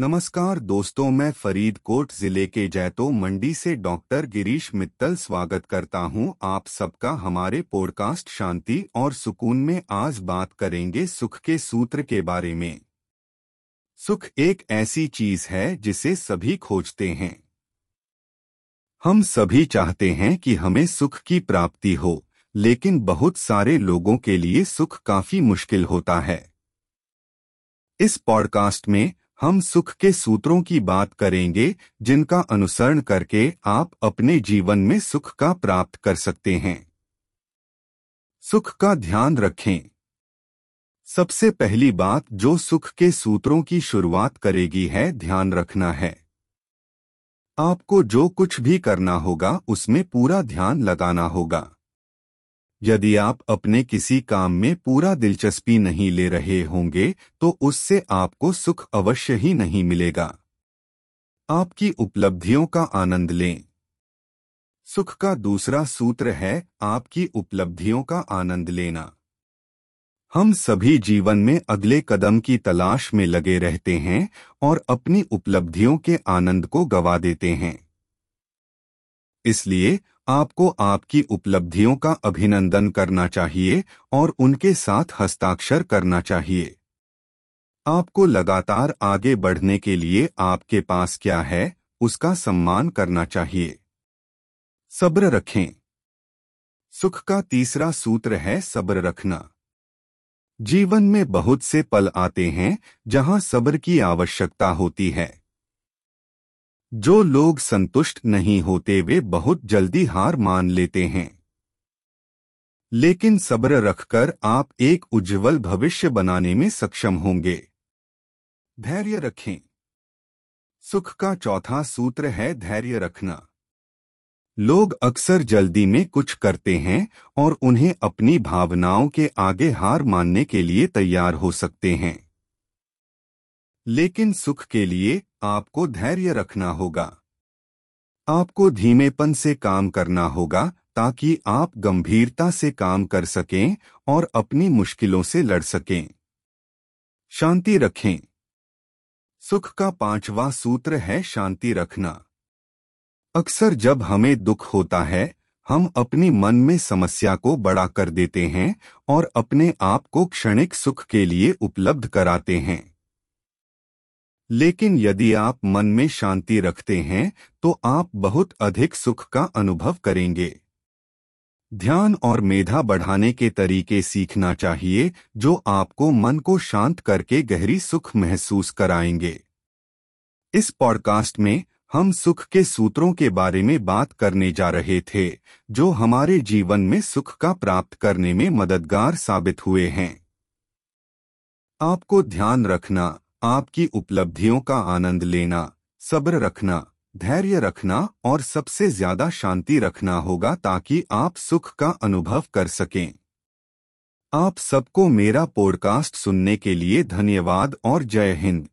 नमस्कार दोस्तों, मैं फरीदकोट ज़िले के जैतो मंडी से डॉक्टर गिरीश मित्तल स्वागत करता हूँ। आप सबका हमारे पॉडकास्ट शांति और सुकून में आज बात करेंगे सुख के सूत्र के बारे में। सुख एक ऐसी चीज़ है जिसे सभी खोजते हैं। हम सभी चाहते हैं कि हमें सुख की प्राप्ति हो, लेकिन बहुत सारे लोगों के लिए सुख काफ़ी मुश्किल होता है। इस पॉडकास्ट में हम सुख के सूत्रों की बात करेंगे, जिनका अनुसरण करके आप अपने जीवन में सुख का प्राप्त कर सकते हैं। सुख का ध्यान रखें। सबसे पहली बात जो सुख के सूत्रों की शुरुआत करेगी है, ध्यान रखना है। आपको जो कुछ भी करना होगा, उसमें पूरा ध्यान लगाना होगा। यदि आप अपने किसी काम में पूरा दिलचस्पी नहीं ले रहे होंगे तो उससे आपको सुख अवश्य ही नहीं मिलेगा। आपकी उपलब्धियों का आनंद लें। सुख का दूसरा सूत्र है, आपकी उपलब्धियों का आनंद लेना। हम सभी जीवन में अगले कदम की तलाश में लगे रहते हैं और अपनी उपलब्धियों के आनंद को गवा देते हैं। इसलिए आपको आपकी उपलब्धियों का अभिनंदन करना चाहिए और उनके साथ हस्ताक्षर करना चाहिए। आपको लगातार आगे बढ़ने के लिए आपके पास क्या है, उसका सम्मान करना चाहिए। सब्र रखें। सुख का तीसरा सूत्र है सब्र रखना। जीवन में बहुत से पल आते हैं जहाँ सब्र की आवश्यकता होती है। जो लोग संतुष्ट नहीं होते वे बहुत जल्दी हार मान लेते हैं। लेकिन सब्र रखकर आप एक उज्जवल भविष्य बनाने में सक्षम होंगे। धैर्य रखें। सुख का चौथा सूत्र है धैर्य रखना। लोग अक्सर जल्दी में कुछ करते हैं और उन्हें अपनी भावनाओं के आगे हार मानने के लिए तैयार हो सकते हैं। लेकिन सुख के लिए आपको धैर्य रखना होगा। आपको धीमेपन से काम करना होगा, ताकि आप गंभीरता से काम कर सकें और अपनी मुश्किलों से लड़ सकें। शांति रखें। सुख का पांचवा सूत्र है शांति रखना। अक्सर जब हमें दुख होता है, हम अपनी मन में समस्या को बड़ा कर देते हैं और अपने आप को क्षणिक सुख के लिए उपलब्ध कराते हैं। लेकिन यदि आप मन में शांति रखते हैं तो आप बहुत अधिक सुख का अनुभव करेंगे। ध्यान और मेधा बढ़ाने के तरीके सीखना चाहिए, जो आपको मन को शांत करके गहरी सुख महसूस कराएँगे। इस पॉडकास्ट में हम सुख के सूत्रों के बारे में बात करने जा रहे थे, जो हमारे जीवन में सुख का प्राप्त करने में मददगार साबित हुए हैं। आपको ध्यान रखना आपकी उपलब्धियों का आनंद लेना, सब्र रखना, धैर्य रखना और सबसे ज़्यादा शांति रखना होगा ताकि आप सुख का अनुभव कर सकें। आप सबको मेरा पॉडकास्ट सुनने के लिए धन्यवाद और जय हिंद।